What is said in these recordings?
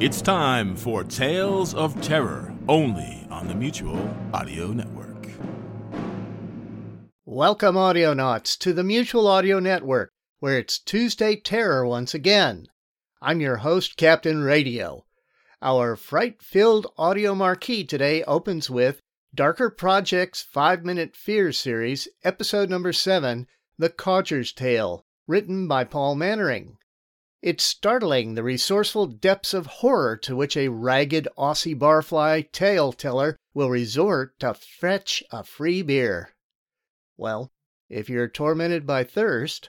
It's time for Tales of Terror, only on the Mutual Audio Network. Welcome, Audionauts, to the Mutual Audio Network, where it's Tuesday Terror once again. I'm your host, Captain Radio. Our fright filled audio marquee today opens with Darker Project's 5 Minute Fear series, episode number 7, The Codger's Tale, written by Paul Mannering. It's startling the resourceful depths of horror to which a ragged Aussie barfly tale teller will resort to fetch a free beer. Well, if you're tormented by thirst.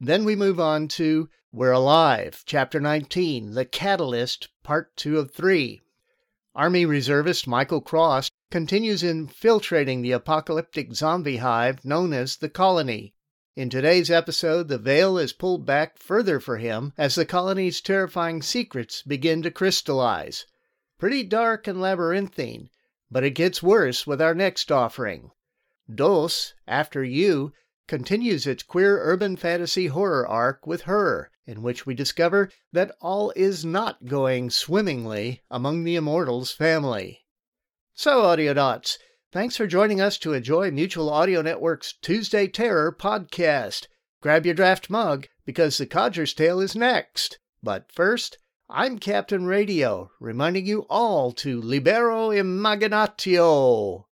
Then we move on to We're Alive, Chapter 19, The Catalyst, Part 2 of 3. Army reservist Michael Cross continues infiltrating the apocalyptic zombie hive known as the Colony. In today's episode, the veil is pulled back further for him as the colony's terrifying secrets begin to crystallize. Pretty dark and labyrinthine, but it gets worse with our next offering. Dos, After You, continues its queer urban fantasy horror arc with her, in which we discover that all is not going swimmingly among the Immortals family. So, Audionauts, thanks for joining us to enjoy Mutual Audio Network's Tuesday Terror podcast. Grab your draft mug, because The Codger's Tale is next. But first, I'm Captain Radio, reminding you all to libero imaginatio.